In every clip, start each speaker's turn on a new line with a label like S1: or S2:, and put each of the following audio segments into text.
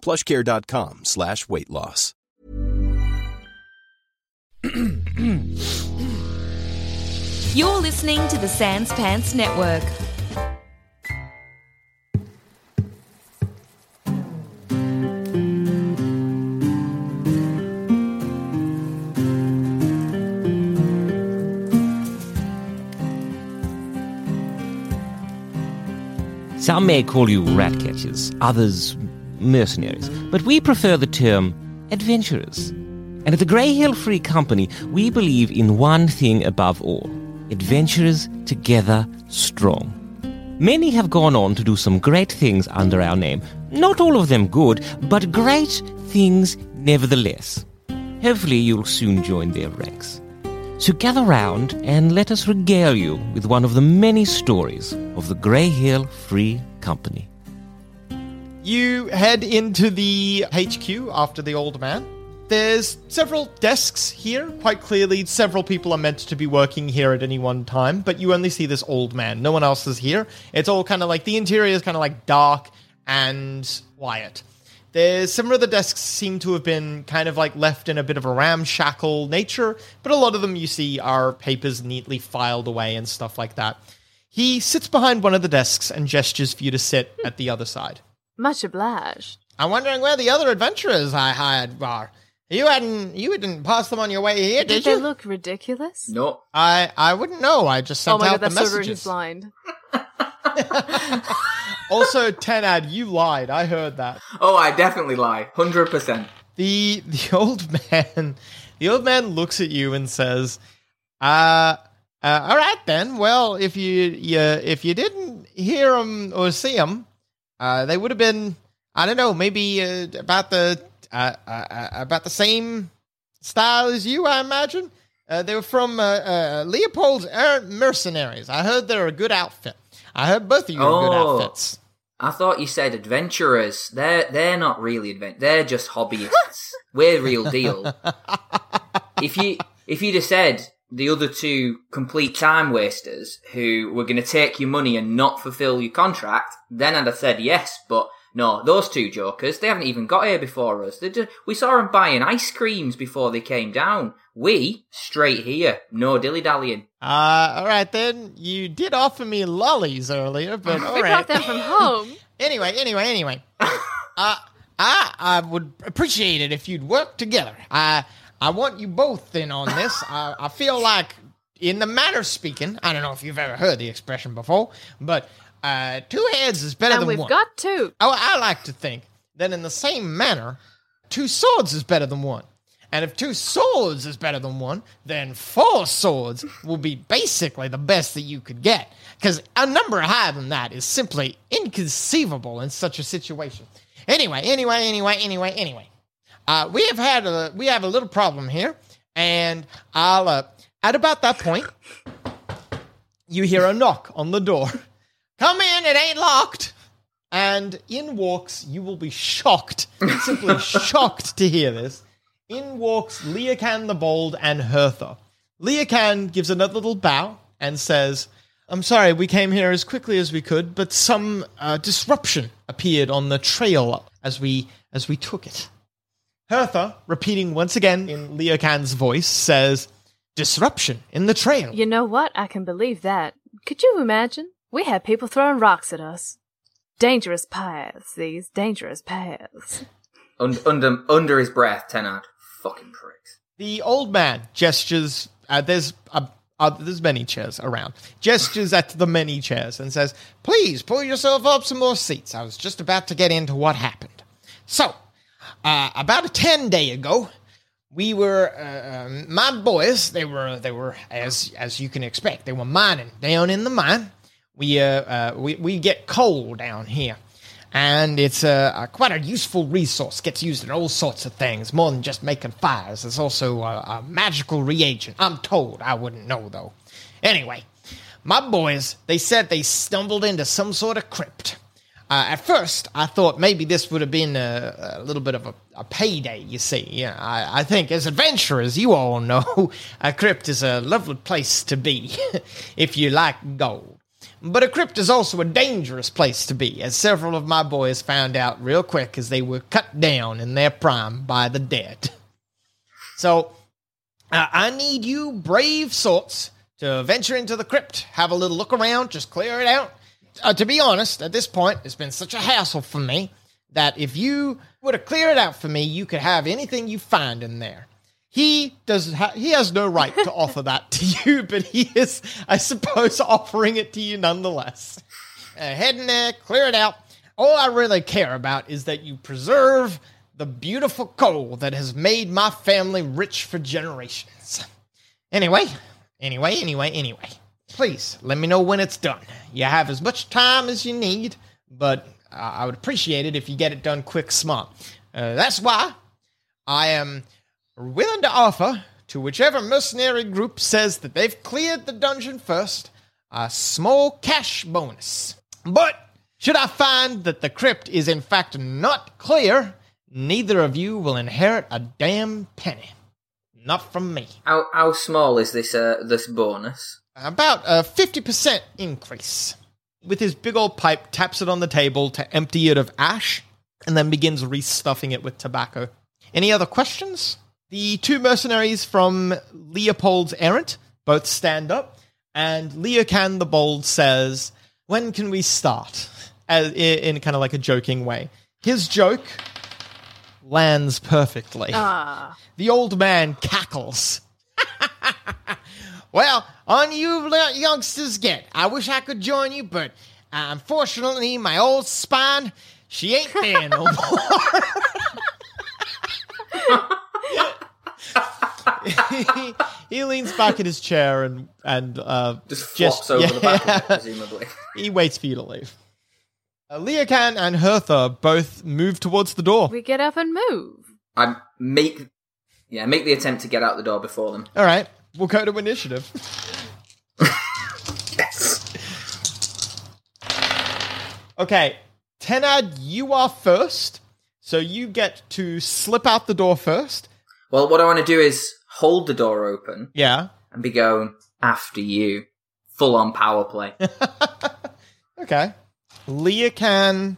S1: plushcare.com slash weight loss.
S2: You're listening to the Sans Pants Network.
S3: Some may call you rat catchers, others mercenaries, but we prefer the term adventurers. And at the Greyhill Free Company, we believe in one thing above all adventurers together strong. Many have gone on to do some great things under our name. Not all of them good, but great things nevertheless. Hopefully, you'll soon join their ranks. So gather round and let us regale you with one of the many stories of the Greyhill Free Company.
S4: You head into the HQ after the old man. There's several desks here. Quite clearly, several people are meant to be working here at any one time, but you only see this old man. No one else is here. It's all kind of like the interior is kind of like dark and quiet. There's some of the desks seem to have been kind of like left in a bit of a ramshackle nature, but a lot of them you see are papers neatly filed away and stuff like that. He sits behind one of the desks and gestures for you to sit at the other side.
S5: Much obliged.
S4: I'm wondering where the other adventurers I hired are. You hadn't you didn't pass them on your way here,
S5: Did you?
S4: did
S5: they look ridiculous?
S6: No.
S4: I I wouldn't know. I just sent
S5: oh my
S4: out
S5: god,
S4: the
S5: that's so rude. He's blind.
S4: also, Tenad, you lied. I heard that.
S6: Oh, I definitely lie. 100%.
S4: The the old man the old man looks at you and says, "Uh, uh all right then. Well, if you you if you didn't hear them or see them, uh, they would have been I don't know, maybe uh, about the uh, uh, uh, about the same style as you, I imagine. Uh, they were from uh, uh, Leopold's Errant Mercenaries. I heard they're a good outfit. I heard both of you are good
S6: Oh.
S4: outfits.
S6: I thought you said adventurers. They're they're not really advent. They're just hobbyists. We're real deal. if you if you'd have said the other two complete time wasters who were going to take your money and not fulfill your contract, then I'd have said yes. But no, those two jokers, they haven't even got here before us. They just, we saw them buying ice creams before they came down. We straight here, no dilly dallying.
S4: Uh, all right then. You did offer me lollies earlier, but all
S5: we
S4: right.
S5: brought them from home.
S4: Anyway, anyway, anyway. uh, I I would appreciate it if you'd work together. I I want you both in on this. I, I feel like, in the manner of speaking, I don't know if you've ever heard the expression before, but uh, two heads is better than one.
S5: and
S4: than
S5: we've
S4: one.
S5: got two.
S4: I, I like to think that in the same manner, two swords is better than one. And if two swords is better than one, then four swords will be basically the best that you could get. Because a number higher than that is simply inconceivable in such a situation. Anyway, anyway, anyway, anyway, anyway. Uh, we have had a we have a little problem here, and I'll uh, at about that point, you hear a knock on the door. Come in, it ain't locked. And in walks, you will be shocked, simply shocked to hear this. In walks Leocan the Bold and Hertha. Leocan gives another little bow and says, I'm sorry, we came here as quickly as we could, but some uh, disruption appeared on the trail as we as we took it. Hertha, repeating once again in Leocan's voice, says, Disruption in the trail.
S5: You know what? I can believe that. Could you imagine? We had people throwing rocks at us. Dangerous paths, these dangerous paths.
S6: Un- under under his breath, Tenad. Fucking pricks.
S4: The old man gestures. Uh, there's uh, uh, there's many chairs around. Gestures at the many chairs and says, "Please pull yourself up some more seats." I was just about to get into what happened. So, uh, about a ten day ago, we were uh, um, my boys. They were they were as as you can expect. They were mining down in the mine. We uh, uh we we get coal down here and it's a, a, quite a useful resource. Gets used in all sorts of things, more than just making fires. It's also a, a magical reagent. I'm told. I wouldn't know though. Anyway, my boys they said they stumbled into some sort of crypt. Uh, at first, I thought maybe this would have been a, a little bit of a, a, payday. You see, I, I, think as adventurers, you all know, a crypt is a lovely place to be if you like gold. But a crypt is also a dangerous place to be, as several of my boys found out real quick as they were cut down in their prime by the dead. So, uh, I need you brave sorts to venture into the crypt, have a little look around, just clear it out. Uh, to be honest, at this point, it's been such a hassle for me that if you were to clear it out for me, you could have anything you find in there. He does. Ha- he has no right to offer that to you, but he is, I suppose, offering it to you nonetheless. Uh, head in there, clear it out. All I really care about is that you preserve the beautiful coal that has made my family rich for generations. Anyway, anyway, anyway, anyway. Please let me know when it's done. You have as much time as you need, but I would appreciate it if you get it done quick, smart. Uh, that's why I am willing to offer to whichever mercenary group says that they've cleared the dungeon first a small cash bonus. But should I find that the crypt is in fact not clear, neither of you will inherit a damn penny. Not from me.
S6: How how small is this uh, this bonus?
S4: About a fifty percent increase. With his big old pipe, taps it on the table to empty it of ash, and then begins restuffing it with tobacco. Any other questions? The two mercenaries from Leopold's Errant both stand up, and Leocan the Bold says, When can we start? As, in kind of like a joking way. His joke lands perfectly.
S5: Ah.
S4: The old man cackles. well, on you youngsters get. I wish I could join you, but uh, unfortunately, my old spine, she ain't there no more. he, he leans back in his chair and and uh,
S6: Just flops over the back of it, presumably.
S4: he waits for you to leave. Uh, Leocan and Hertha both move towards the door.
S5: We get up and move.
S6: I make yeah, make the attempt to get out the door before them.
S4: All right, we'll go to initiative.
S6: Yes.
S4: Okay, Tenad, you are first, so you get to slip out the door first.
S6: Well, what I want to do is hold the door open
S4: Yeah.
S6: and be going after you. Full on power play.
S4: Okay. Leocan,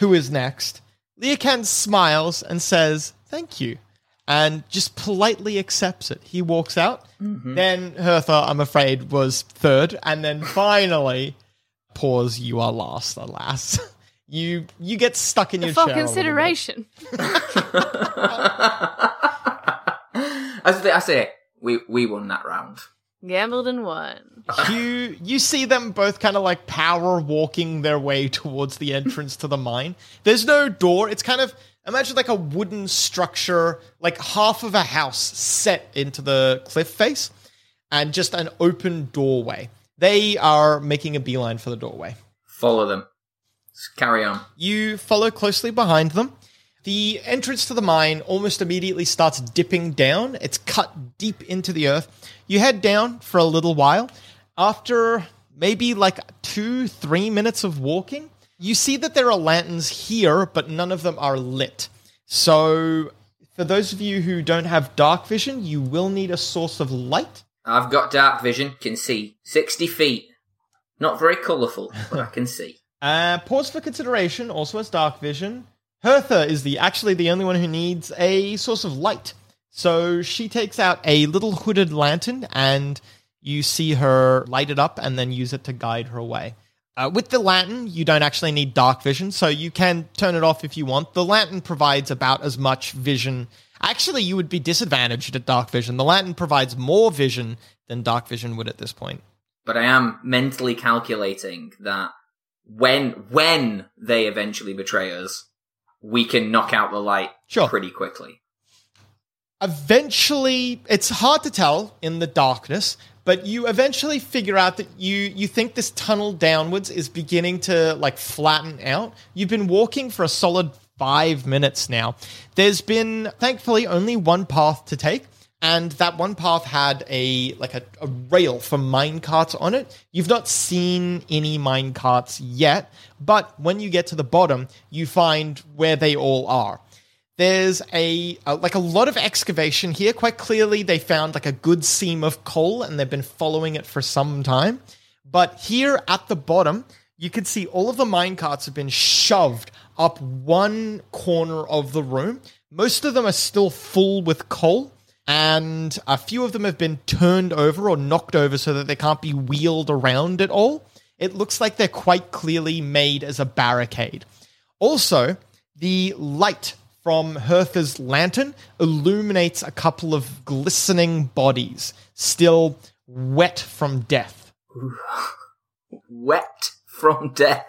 S4: who is next? Leocan smiles and says, Thank you. And just politely accepts it. He walks out. Mm-hmm. Then Hertha, I'm afraid, was third. And then finally, Paws, you are last, alas. You you get stuck in your
S5: For
S4: chair. a little bit.
S5: consideration.
S6: As I say, we we won that round.
S5: Gambled and won.
S4: you you see them both kind of like power walking their way towards the entrance to the mine. There's no door. It's kind of imagine like a wooden structure, like half of a house set into the cliff face, and just an open doorway. They are making a beeline for the doorway.
S6: Follow them. Let's carry on.
S4: You follow closely behind them. The entrance to the mine almost immediately starts dipping down. It's cut deep into the earth. You head down for a little while. After maybe like two, three minutes of walking, you see that there are lanterns here, but none of them are lit. So, for those of you who don't have dark vision, you will need a source of light.
S6: I've got dark vision, can see. 60 feet. Not very colourful, but I can see.
S4: Uh, Paws for consideration also has dark vision. Hertha is the actually the only one who needs a source of light. So she takes out a little hooded lantern and you see her light it up and then use it to guide her way. Uh, with the lantern, you don't actually need dark vision, so you can turn it off if you want. The lantern provides about as much vision. Actually, you would be disadvantaged at dark vision. The lantern provides more vision than dark vision would at this point.
S6: But I am mentally calculating that when when they eventually betray us, we can knock out the light
S4: Sure.
S6: pretty quickly.
S4: Eventually it's hard to tell in the darkness but you eventually figure out that you you think this tunnel downwards is beginning to like flatten out. You've been walking for a solid five minutes now. There's been thankfully only one path to take and that one path had a like a, a rail for mine carts on it. You've not seen any mine carts yet but when you get to the bottom you find where they all are there's a, like a lot of excavation here. Quite clearly, they found like a good seam of coal, and they've been following it for some time. But here at the bottom, you can see all of the mine carts have been shoved up one corner of the room. Most of them are still full with coal, and a few of them have been turned over or knocked over so that they can't be wheeled around at all. It looks like they're quite clearly made as a barricade. Also, the light from Hertha's lantern illuminates a couple of glistening bodies, still wet from death.
S6: Wet from death.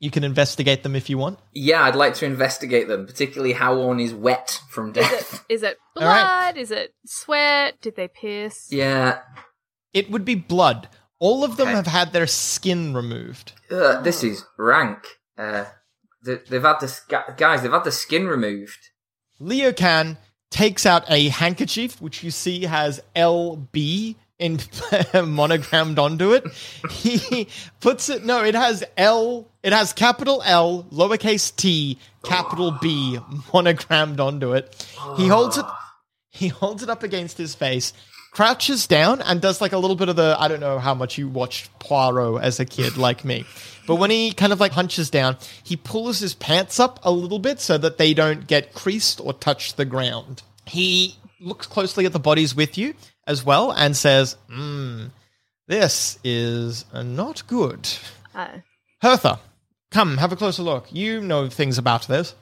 S4: You can investigate them if you want.
S6: Yeah, I'd like to investigate them, particularly how one is wet from death.
S5: is it blood?
S4: right.
S5: Is it sweat? Did they pierce?
S6: yeah,
S4: It would be blood. All of them
S6: Okay.
S4: have had their skin removed.
S6: uh, this is rank. Uh, they, they've had the guys. They've had the skin removed.
S4: Leo Can takes out a handkerchief, which you see has LB in monogrammed onto it. He puts it, no, it has L, it has capital L, lowercase t, capital B monogrammed onto it. He holds it, he holds it up against his face, crouches down, and does like a little bit of the, I don't know how much you watched Poirot as a kid like me. But when he kind of like hunches down, he pulls his pants up a little bit so that they don't get creased or touch the ground. He looks closely at the bodies with you as well and says, Hmm, this is not good.
S5: Uh,
S4: Hertha, come, have a closer look. You know things about this.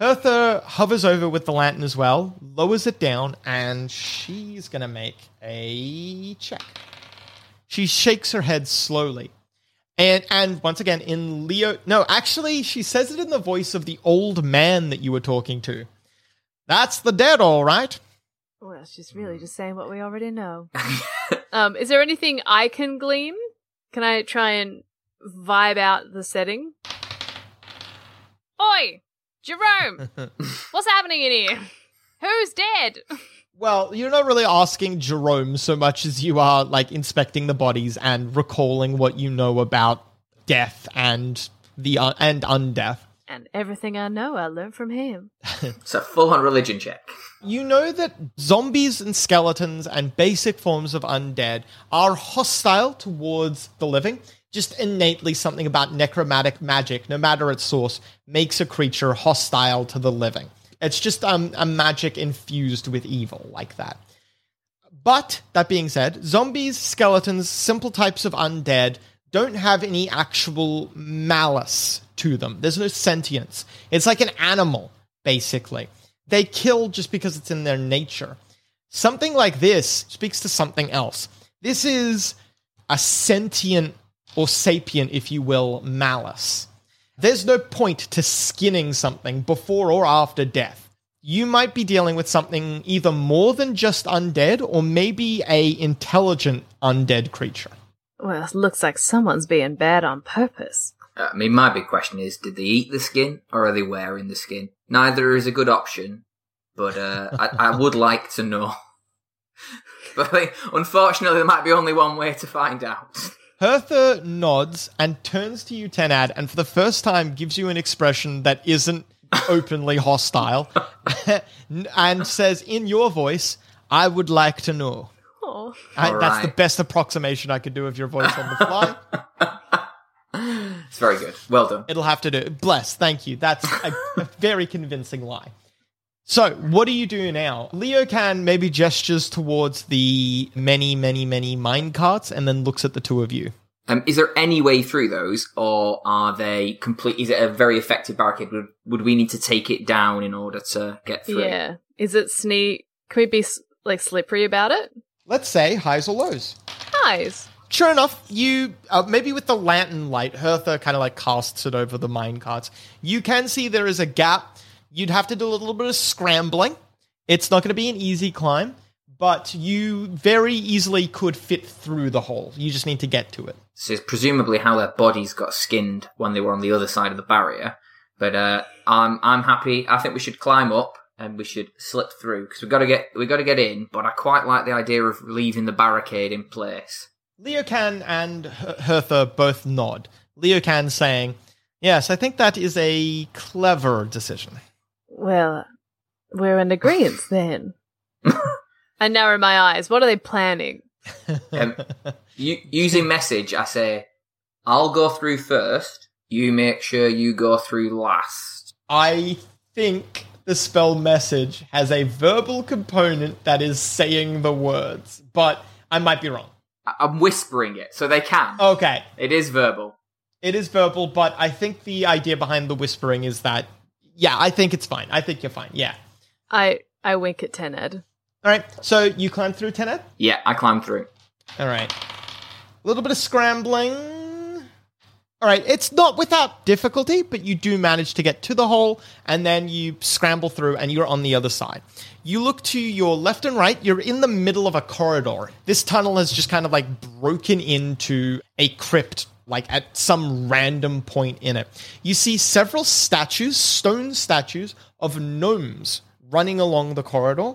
S4: Hertha hovers over with the lantern as well, lowers it down, and she's going to make a check. She shakes her head slowly. And and once again in Leo no, actually she says it in the voice of the old man that you were talking to. That's the dead, all right.
S5: well, she's really just saying what we already know. um, is there anything I can glean? Can I try and vibe out the setting? Oi, Jerome, what's happening in here? Who's dead?
S4: Well, you're not really asking Jerome so much as you are like inspecting the bodies and recalling what you know about death and the uh, and undeath.
S5: And everything I know, I learned from him.
S6: It's a full-on religion check.
S4: You know that zombies and skeletons and basic forms of undead are hostile towards the living. Just innately, something about necromantic magic, no matter its source, makes a creature hostile to the living. It's just um, a magic infused with evil like that. But that being said, zombies, skeletons, simple types of undead don't have any actual malice to them. There's no sentience. It's like an animal, basically. They kill just because it's in their nature. Something like this speaks to something else. This is a sentient or sapient, if you will, malice. There's no point to skinning something before or after death. You might be dealing with something either more than just undead or maybe a intelligent undead creature.
S5: Well, it looks like someone's being bad on purpose.
S6: Uh, I mean, my big question is: Did they eat the skin, or are they wearing the skin? Neither is a good option, but uh, I, I would like to know. but I unfortunately, there might be only one way to find out.
S4: Hertha nods and turns to you, Tenad, and for the first time gives you an expression that isn't openly hostile and says in your voice, I would like to know.
S5: Oh,
S4: I, That's the best approximation I could do of your voice on the fly.
S6: It's very good. Well done.
S4: It'll have to do. Bless, thank you. That's a, a very convincing lie. So, what do you do now? Leo can maybe gestures towards the many, many, many mine carts and then looks at the two of you.
S6: Um, is there any way through those, or are they complete? Is it a very effective barricade? Would, would we need to take it down in order to get through?
S5: Yeah. Is it sneak? Can we be like slippery about it?
S4: Let's say highs or lows.
S5: Highs.
S4: Sure enough, you uh, maybe with the lantern light, Hertha kind of like casts it over the mine carts. You can see there is a gap. You'd have to do a little bit of scrambling. It's not going to be an easy climb, but you very easily could fit through the hole. You just need to get to it.
S6: So it's presumably how their bodies got skinned when they were on the other side of the barrier. But uh, I'm I'm happy. I think we should climb up and we should slip through because we got to get we got to get in. But I quite like the idea of leaving the barricade in place.
S4: Leocan and Hertha both nod. Leocan saying, "Yes, I think that is a clever decision."
S5: Well, we're in agreement then. I narrow my eyes. What are they planning?
S6: Um, u- using message, I say, I'll go through first. You make sure you go through last.
S4: I think the spell message has a verbal component that is saying the words, but I might be wrong.
S6: I- I'm whispering it, so they can.
S4: Okay,
S6: It is verbal.
S4: it is verbal, but I think the idea behind the whispering is that, yeah, I think it's fine. I think you're fine. Yeah.
S5: I I wink at Tenad.
S4: All right. So you climb through Tenad.
S6: Yeah, I climb through.
S4: All right. A little bit of scrambling. All right. It's not without difficulty, but you do manage to get to the hole, and then you scramble through, and you're on the other side. You look to your left and right. You're in the middle of a corridor. This tunnel has just kind of like broken into a crypt, like at some random point in it. You see several statues, stone statues of gnomes running along the corridor.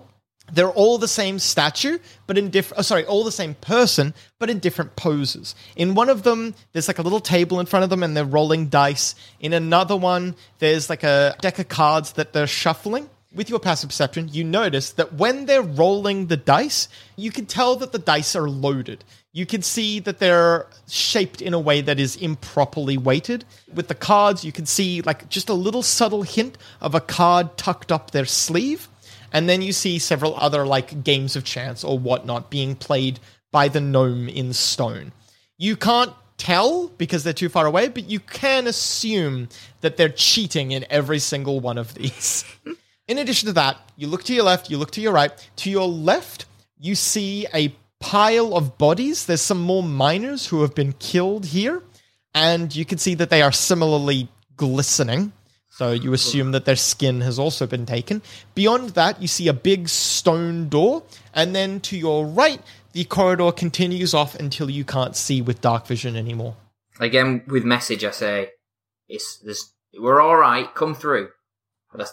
S4: They're all the same statue, but in different. Oh, sorry, all the same person, but in different poses. In one of them, there's like a little table in front of them, and they're rolling dice. In another one, there's like a deck of cards that they're shuffling. With your passive perception, you notice that when they're rolling the dice, you can tell that the dice are loaded. You can see that they're shaped in a way that is improperly weighted. With the cards, you can see like just a little subtle hint of a card tucked up their sleeve. And then you see several other like games of chance or whatnot being played by the gnome in stone. You can't tell because they're too far away, but you can assume that they're cheating in every single one of these. in addition to that, you look to your left, you look to your right. To your left, you see a pile of bodies. There's some more miners who have been killed here, and you can see that they are similarly glistening. So you assume that their skin has also been taken. Beyond that, you see a big stone door, and then to your right, the corridor continues off until you can't see with dark vision anymore.
S6: Again, with message, I say, "It's. We're all right. Come through." But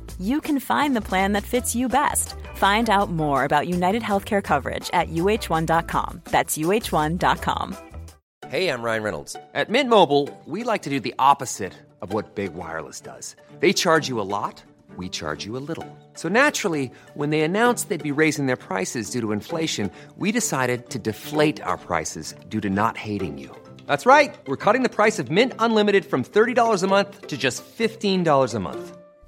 S7: you can find the plan that fits you best. Find out more about United Healthcare coverage at uh1.com. That's uh1.com.
S8: Hey, I'm Ryan Reynolds. At Mint Mobile, we like to do the opposite of what Big Wireless does. They charge you a lot, we charge you a little. So naturally, when they announced they'd be raising their prices due to inflation, we decided to deflate our prices due to not hating you. That's right. We're cutting the price of Mint Unlimited from $30 a month to just $15 a month.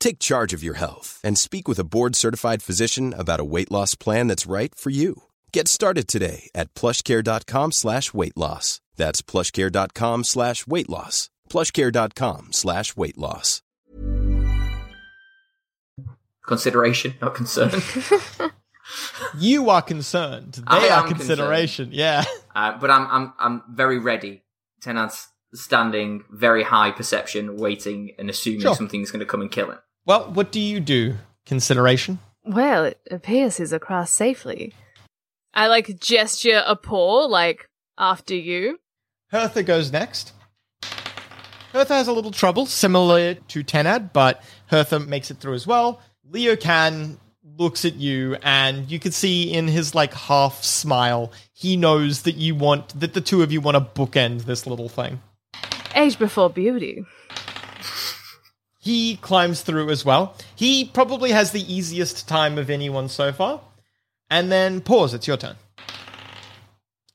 S1: Take charge of your health and speak with a board-certified physician about a weight loss plan that's right for you. Get started today at plushcare.com slash weight loss. That's plushcare.com slash weight loss. plushcare.com slash weight loss.
S6: Consideration, not concern.
S4: You are concerned. They
S6: I
S4: are
S6: am
S4: consideration. Yeah.
S6: uh, but I'm I'm I'm very ready. Tenad's standing, very high perception, waiting and assuming
S4: Sure.
S6: something's going to come and kill him.
S4: Well, what do you do? Consideration?
S5: Well, it appears he's across safely. I like gesture a paw, like after you.
S4: Hertha goes next. Hertha has a little trouble, similar to Tenad, but Hertha makes it through as well. Leo Can looks at you, and you can see in his like half smile, he knows that you want that the two of you want to bookend this little thing.
S5: Age before beauty.
S4: He climbs through as well. He probably has the easiest time of anyone so far. And then Paws, it's your turn.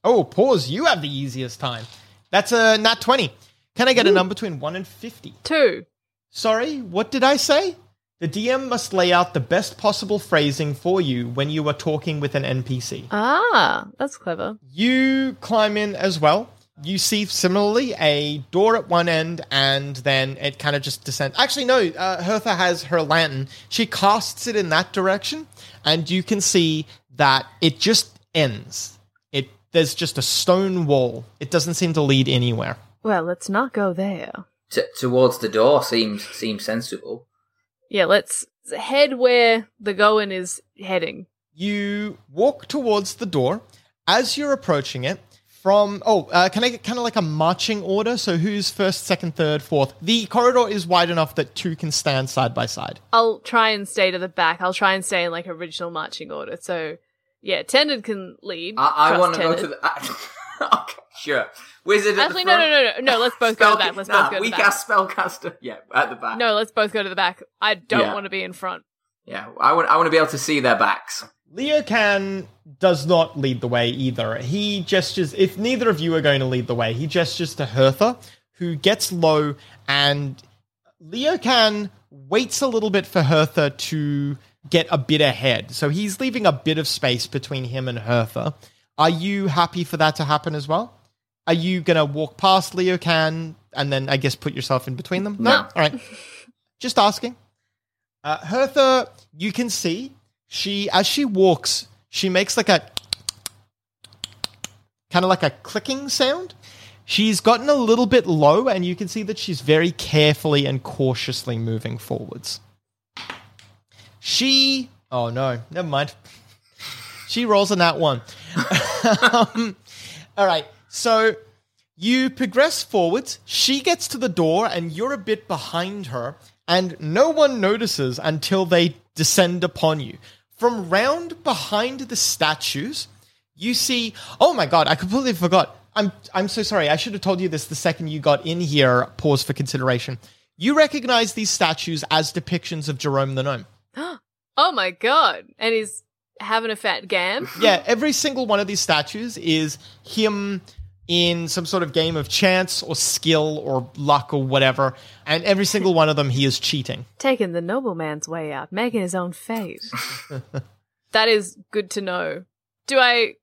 S4: Oh, Paws, you have the easiest time. That's a nat 20. Can I get a number between 1 and 50?
S5: Two.
S4: Sorry, what did I say? The DM must lay out the best possible phrasing for you when you are talking with an NPC.
S5: Ah, that's clever.
S4: You climb in as well. You see similarly a door at one end, and then it kind of just descends. Actually, no. Uh, Hertha has her lantern. She casts it in that direction, and you can see that it just ends. It there's just a stone wall. It doesn't seem to lead anywhere.
S5: Well, let's not go there.
S6: T- towards the door seems seems sensible.
S5: Yeah, let's head where the going is heading.
S4: You walk towards the door. As you're approaching it, from oh, uh, can I get kind of like a marching order? So who's first, second, third, fourth? The corridor is wide enough that two can stand side by side.
S5: I'll try and stay to the back. I'll try and stay in like original marching order. So, yeah, Tenad can lead.
S6: I, I want to go to the. okay, sure. Wizard. at the
S5: Actually, no, no, no, no, no. Let's both go to the back. Let's
S6: nah,
S5: both go to
S6: we
S5: the back.
S6: We cast spellcaster. Yeah, at the back.
S5: No, let's both go to the back. I don't
S6: Yeah.
S5: want to be in front.
S6: Yeah, I want. I want to be able to see their backs.
S4: Leo Can does not lead the way either. He gestures, if neither of you are going to lead the way, he gestures to Hertha, who gets low, and Leo Can waits a little bit for Hertha to get a bit ahead. So he's leaving a bit of space between him and Hertha. Are you happy for that to happen as well? Are you going to walk past Leo Can and then, I guess, put yourself in between them?
S6: No.
S4: All right. Just asking. Uh, Hertha, you can see she as she walks, she makes like a kind of like a clicking sound. She's gotten a little bit low, and you can see that she's very carefully and cautiously moving forwards. She, oh no, never mind. She rolls on that one. um, all right, so you progress forwards. She gets to the door, and you're a bit behind her, and no one notices until they descend upon you. From round behind the statues, you see. Oh my god! I completely forgot. I'm I'm so sorry. I should have told you this the second you got in here. Paws for consideration. You recognize these statues as depictions of Jerome the Gnome.
S5: Oh my god! And he's having a fat gam.
S4: Yeah, every single one of these statues is him in some sort of game of chance or skill or luck or whatever, and every single one of them he is cheating.
S5: Taking the nobleman's way out, making his own fate. that is good to know. Do I.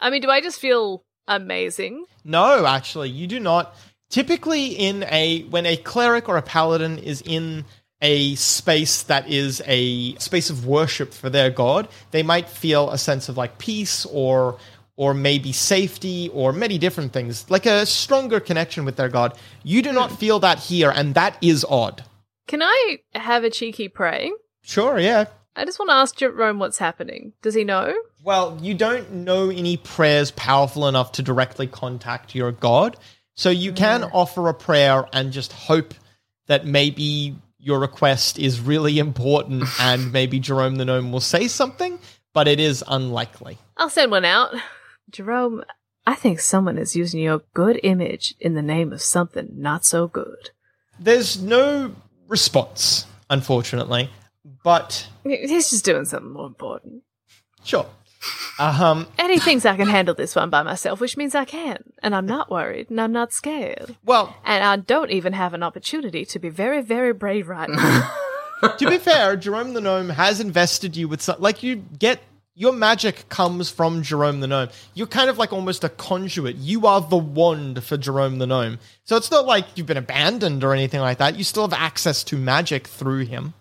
S5: I mean, do I just feel amazing?
S4: No, actually, you do not. Typically, in a when a cleric or a paladin is in a space that is a space of worship for their god, they might feel a sense of like peace or or maybe safety or many different things, like a stronger connection with their god. You do not hmm. feel that here, and that is odd.
S5: Can I have a cheeky pray?
S4: Sure, yeah.
S5: I just want to ask Jerome what's happening. Does he know?
S4: Well, you don't know any prayers powerful enough to directly contact your god. So you can hmm. offer a prayer and just hope that maybe your request is really important and maybe Jerome the Gnome will say something, but it is unlikely.
S5: I'll send one out. Jerome, I think someone is using your good image in the name of something not so good.
S4: There's no response, unfortunately, but
S5: He's just doing something more important.
S4: sure. Um,
S5: And he thinks I can handle this one by myself, which means I can. And I'm not worried, and I'm not scared.
S4: well,
S5: And I don't even have an opportunity to be very, very brave right now.
S4: to be fair, Jerome the Gnome has invested you with some, like you get your magic comes from Jerome the Gnome. You're kind of like almost a conduit. You are the wand for Jerome the Gnome. So it's not like you've been abandoned or anything like that. You still have access to magic through him.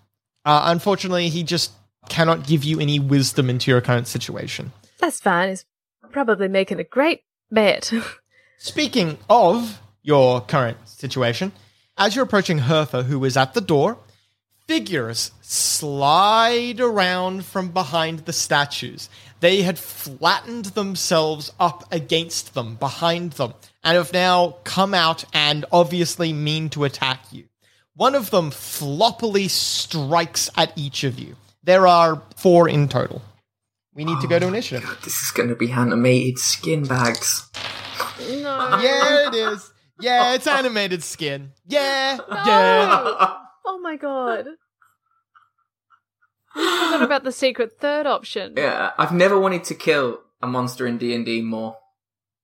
S4: Uh, unfortunately, he just cannot give you any wisdom into your current situation.
S5: That's fine. He's probably making a great bet.
S4: Speaking of your current situation, as you're approaching Hertha, who is at the door, figures slide around from behind the statues. They had flattened themselves up against them, behind them, and have now come out and obviously mean to attack you. One of them floppily strikes at each of you. There are four in total. We need to go oh to initiative.
S6: This is going to be animated skin bags.
S5: No.
S4: Yeah, it is. Yeah, it's animated skin. Yeah, yeah.
S5: No. Oh my god. I forgot about the secret third option.
S6: Yeah, I've never wanted to kill a monster in D and D more.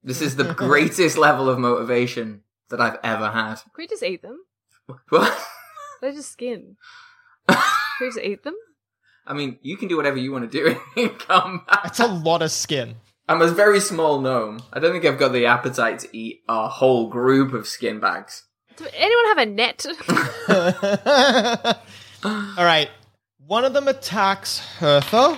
S6: This is the greatest level of motivation that I've ever had.
S5: Can we just eat them?
S6: What?
S5: They're just skin. Can we just eat them?
S6: I mean, you can do whatever you want to do in combat.
S4: That's a lot of skin.
S6: I'm a very small gnome. I don't think I've got the appetite to eat a whole group of skin bags.
S5: Does anyone have a net?
S4: All right. One of them attacks Hertha.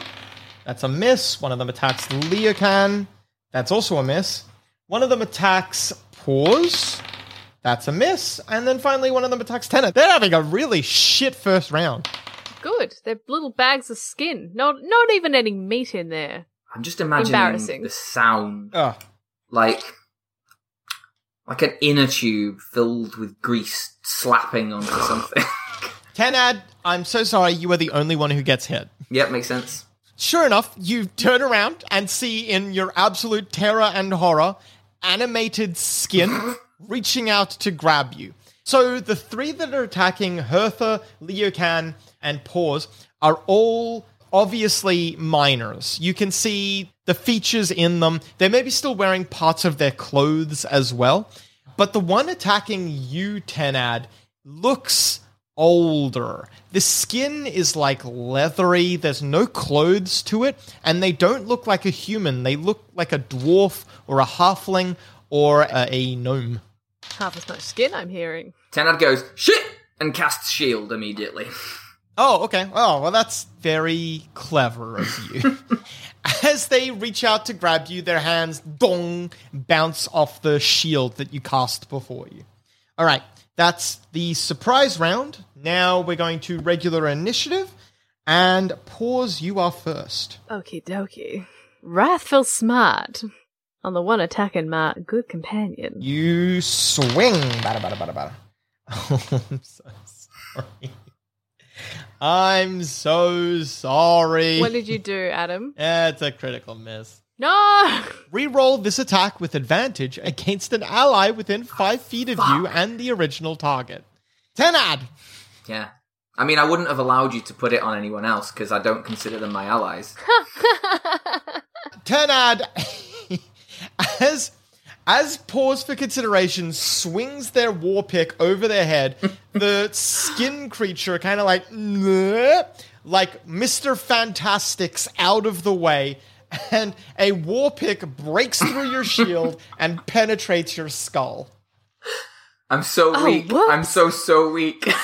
S4: That's a miss. One of them attacks Leocan. That's also a miss. One of them attacks Paws. That's a miss. And then finally, one of them attacks Tenad. They're having a really shit first round.
S5: Good. They're little bags of skin. Not not even any meat in there.
S6: I'm just imagining
S5: Embarrassing.
S6: the sound
S4: Ugh.
S6: like like an inner tube filled with grease slapping onto something.
S4: Tenad, I'm so sorry. You are the only one who gets hit.
S6: yep, makes sense.
S4: Sure enough, you turn around and see in your absolute terror and horror animated skin reaching out to grab you. So the three that are attacking Hertha, Leocan, and Paws are all obviously minors. You can see the features in them. They may be still wearing parts of their clothes as well. But the one attacking you, Tenad, looks older. The skin is like leathery, there's no clothes to it, and they don't look like a human. They look like a dwarf or a halfling or a, a gnome.
S5: Half as much skin, I'm hearing.
S6: Tenad goes, shit! And casts shield immediately.
S4: Oh, okay. Oh, well, that's very clever of you. As they reach out to grab you, their hands dong bounce off the shield that you cast before you. All right, that's the surprise round. Now we're going to regular initiative, and Paws. You are first.
S5: Okie dokie. Wrathful smite. On the one attacking my good companion.
S4: You swing. Bada, bada, bada, bada. Oh, I'm so sorry. I'm so sorry.
S5: What did you do, Adam?
S4: Yeah, it's a critical miss.
S5: No!
S4: Reroll this attack with advantage against an ally within five feet of you and the original target. Tenad!
S6: Yeah. I mean, I wouldn't have allowed you to put it on anyone else because I don't consider them my allies.
S4: Tenad, as as Paws for consideration swings their war pick over their head, the skin creature kind of like "Nyeh," like Mr. Fantastic's out of the way, and a war pick breaks through your shield and penetrates your skull.
S6: I'm so
S5: Oh,
S6: weak.
S5: whoops.
S6: I'm so, so weak.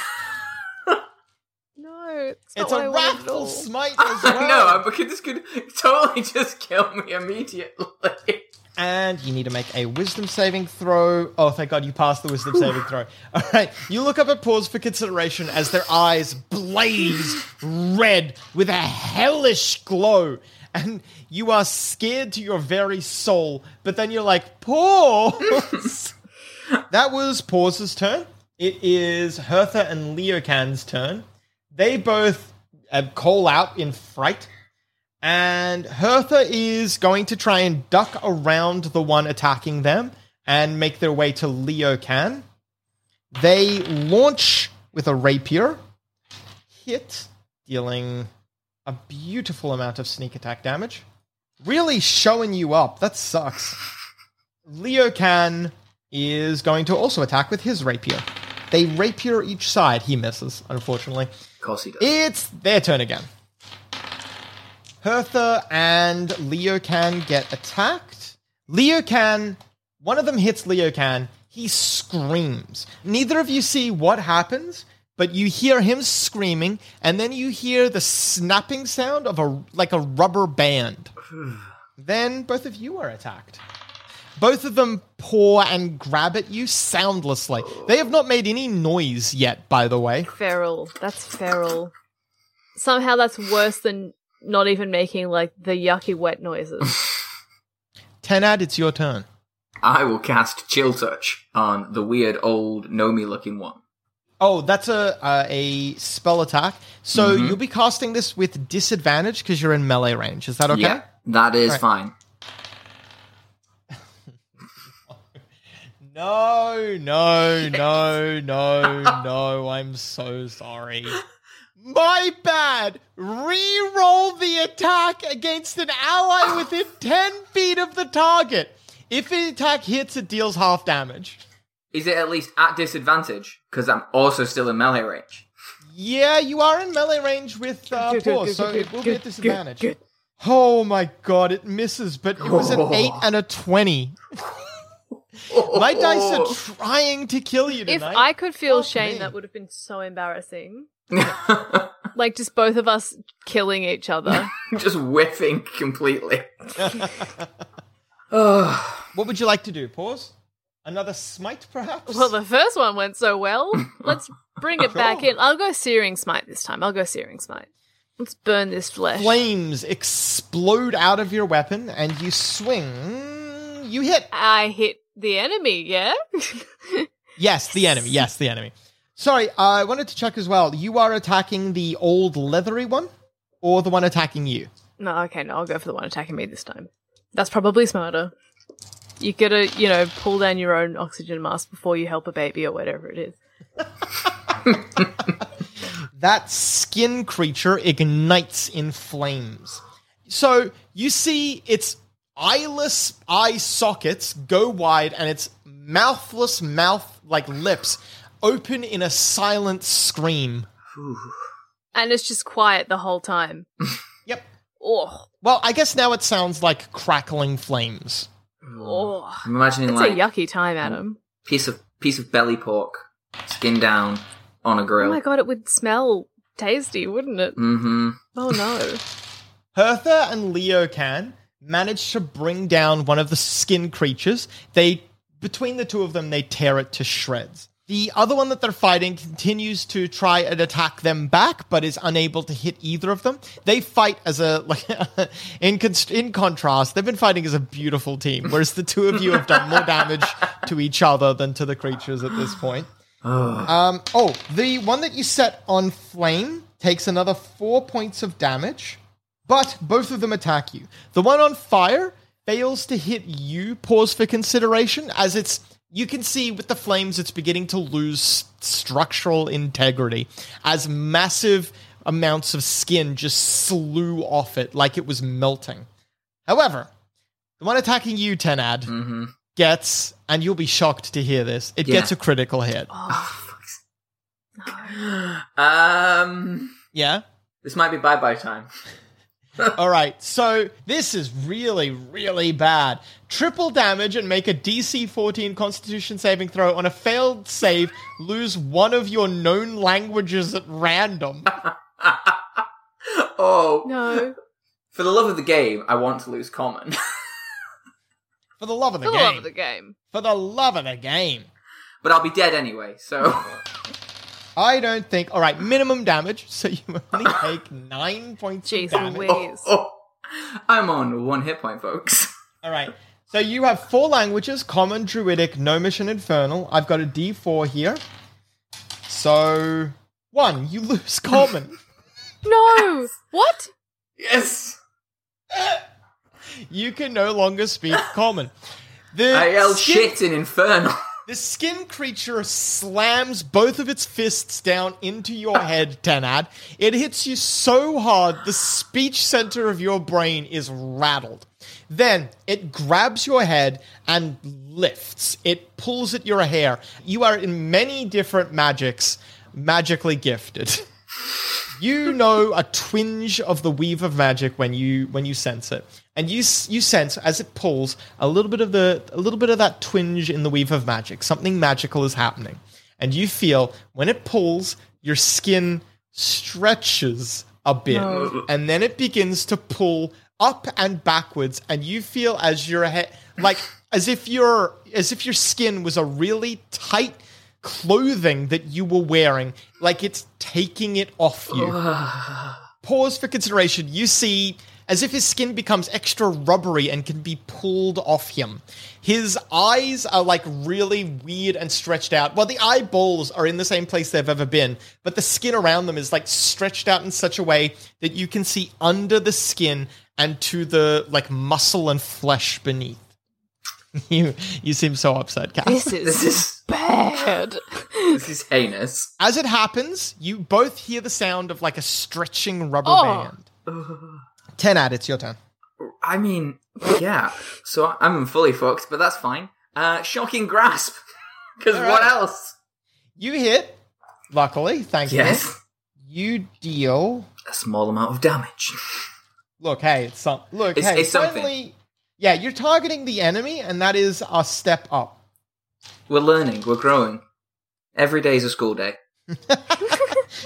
S5: No, it's not
S4: It's
S5: what I
S4: a
S5: wanted
S4: wrathful smite as
S6: I
S4: well.
S6: know, because this could totally just kill me immediately.
S4: And you need to make a wisdom saving throw. Oh, thank God you passed the wisdom saving throw. All right. You look up at Paws for consideration as their eyes blaze red with a hellish glow. And you are scared to your very soul. But then you're like, Paws. that was Paws's turn. It is Hertha and Leocan's turn. They both uh, call out in fright. And Hertha is going to try and duck around the one attacking them and make their way to Leo Can. They launch with a rapier, hit, dealing a beautiful amount of sneak attack damage. Really showing you up. That sucks. Leo Can is going to also attack with his rapier. They rapier each side. He misses, unfortunately.
S6: Of course he does.
S4: It's their turn again. Hertha and Leo Can get attacked. Leo Can, one of them hits Leo Can. He screams. Neither of you see what happens, but you hear him screaming, and then you hear the snapping sound of a like a rubber band. then both of you are attacked. Both of them paw and grab at you soundlessly. They have not made any noise yet, by the way.
S5: Feral. That's feral. Somehow that's worse than not even making like the yucky wet noises.
S4: Tenad, it's your turn.
S6: I will cast Chill Touch on the weird old Nomi looking one.
S4: Oh, that's a uh, a spell attack. So
S6: Mhm.
S4: you'll be casting this with disadvantage because you're in melee range. Is that okay?
S6: Yeah, that is
S4: Right.
S6: fine.
S4: No, no, no, no, no. I'm so sorry. My bad. Re-roll the attack against an ally within 10 feet of the target. If the attack hits, it deals half damage.
S6: Is it at least at disadvantage? Because I'm also still in melee range.
S4: Yeah, you are in melee range with uh,
S5: Good, good,
S4: Paw,
S5: good,
S4: so
S5: good,
S4: it will
S5: good,
S4: be at disadvantage.
S5: good.
S4: Oh my god, it misses, but it was an
S6: Oh.
S4: 8 and a 20. My dice are trying to kill you tonight. if.
S5: I could feel
S4: Fuck
S5: shame,
S4: me.
S5: that would have been so embarrassing. like just both of us killing each other.
S6: Just whiffing completely.
S4: What would you like to do? Paws? Another smite, perhaps?
S5: well, the first one went so well. Let's bring it back in. I'll go Searing Smite this time. I'll go Searing Smite. Let's burn this flesh.
S4: Flames explode out of your weapon, and you swing. You hit.
S5: I hit the enemy, yeah?
S4: Yes, the enemy. Yes, the enemy. Sorry, uh, I wanted to check as well. You are attacking the old leathery one, or the one attacking you?
S5: no, okay, no, I'll go for the one attacking me this time. That's probably smarter. You gotta, you know, pull down your own oxygen mask before you help a baby or whatever it is.
S4: that skin creature ignites in flames. So you see its eyeless eye sockets go wide and its mouthless mouth, like lips, open in a silent scream.
S5: And it's just quiet the whole time.
S4: Yep.
S5: Oh,
S4: Well, I guess now it sounds like crackling flames.
S5: oh.
S6: I'm imagining
S5: It's
S6: like
S5: a yucky time, Adam.
S6: piece of piece of belly pork, skin down on a grill.
S5: Oh my god, it would smell tasty, wouldn't it?
S6: mm-hmm.
S5: Oh no.
S4: Hertha and Leo can manage to bring down one of the skin creatures. They between the two of them they tear it to shreds. The other one that they're fighting continues to try and attack them back, but is unable to hit either of them. They fight as a like in const- in contrast, they've been fighting as a beautiful team, whereas the two of you have done more damage to each other than to the creatures at this point. Um, oh, the one that you set on flame takes another four points of damage, but both of them attack you. The one on fire fails to hit you, Paws for Consideration, as it's. You can see with the flames, it's beginning to lose structural integrity as massive amounts of skin just slew off it like it was melting. However, the one attacking you, Tenad,
S6: Mm-hmm.
S4: gets, and you'll be shocked to hear this, it
S6: Yeah.
S4: gets a critical hit.
S6: Oh, Um,
S4: Yeah?
S6: this might be bye bye time.
S4: All right, so this is really, really bad. Triple damage and make a DC 14 Constitution saving throw. On a failed save, lose one of your known languages at random.
S6: Oh
S5: No.
S6: For the love of the game, I want to lose common.
S4: For the love of the game.
S5: For the love of the game.
S4: For the love of the game.
S6: but I'll be dead anyway, so
S4: I don't think. All right, minimum damage, so you only take nine points
S5: Jeez
S4: of damage.
S5: Louise.
S6: Oh, oh, I'm on one hit point, folks.
S4: All right. So you have four languages common, druidic, gnomish, and infernal. I've got a d4 here. So, one, you lose common.
S5: No! What?
S6: Yes.
S4: you can no longer speak common. The
S6: I yelled
S4: skin-
S6: shit in Infernal.
S4: The skin creature slams both of its fists down into your head, Tenad. It hits you so hard, the speech center of your brain is rattled. Then it grabs your head and lifts. It pulls at your hair. You are in many different magics, magically gifted. you know a twinge of the weave of magic when you when you sense it. And you you sense as it pulls a little bit of the a little bit of that twinge in the weave of magic. Something magical is happening. And you feel when it pulls your skin stretches a bit. And then it begins to pull up and backwards. And you feel as your head like as if your as if your skin was a really tight clothing that you were wearing, like it's taking it off you. Paws for Consideration. You see as if his skin becomes extra rubbery and can be pulled off him. His eyes are like really weird and stretched out. Well, the eyeballs are in the same place they've ever been, but the skin around them is like stretched out in such a way that you can see under the skin and to the like muscle and flesh beneath. You you seem so upset, Cass.
S5: This is,
S6: This is
S5: bad.
S6: this is heinous.
S4: As it happens, you both hear the sound of like a stretching rubber
S5: Oh.
S4: band. Tenad, it's your turn.
S6: I mean, yeah. So I'm fully fucked, but that's fine. Uh, shocking grasp. Because
S4: All
S6: what
S4: right.
S6: else?
S4: You hit. Luckily, thank
S6: Yes.
S4: you. You deal.
S6: A small amount of damage.
S4: Look, hey, it's some. Look,
S6: It's-
S4: hey,
S6: it's something.
S4: finally. Yeah, you're targeting the enemy, and that is a step up.
S6: We're learning. We're growing. Every day is a school day.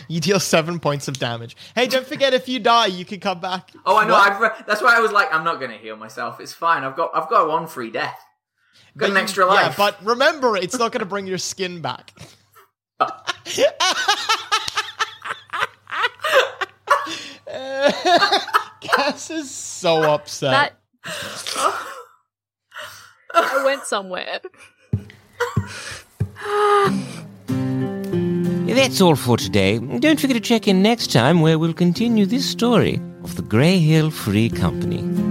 S4: You deal seven points of damage. Hey, don't forget if you die, you can come back.
S6: Oh, I know. I've re- that's why I was like, I'm not going to heal myself. It's fine. I've got I've got one free death. Got an
S4: But you-
S6: extra
S4: Yeah, but remember, it's not going to bring your skin back. Cass is so upset.
S5: That. I went somewhere.
S3: That's all for today. Don't forget to check in next time where we'll continue this story of the Greyhill Free Company.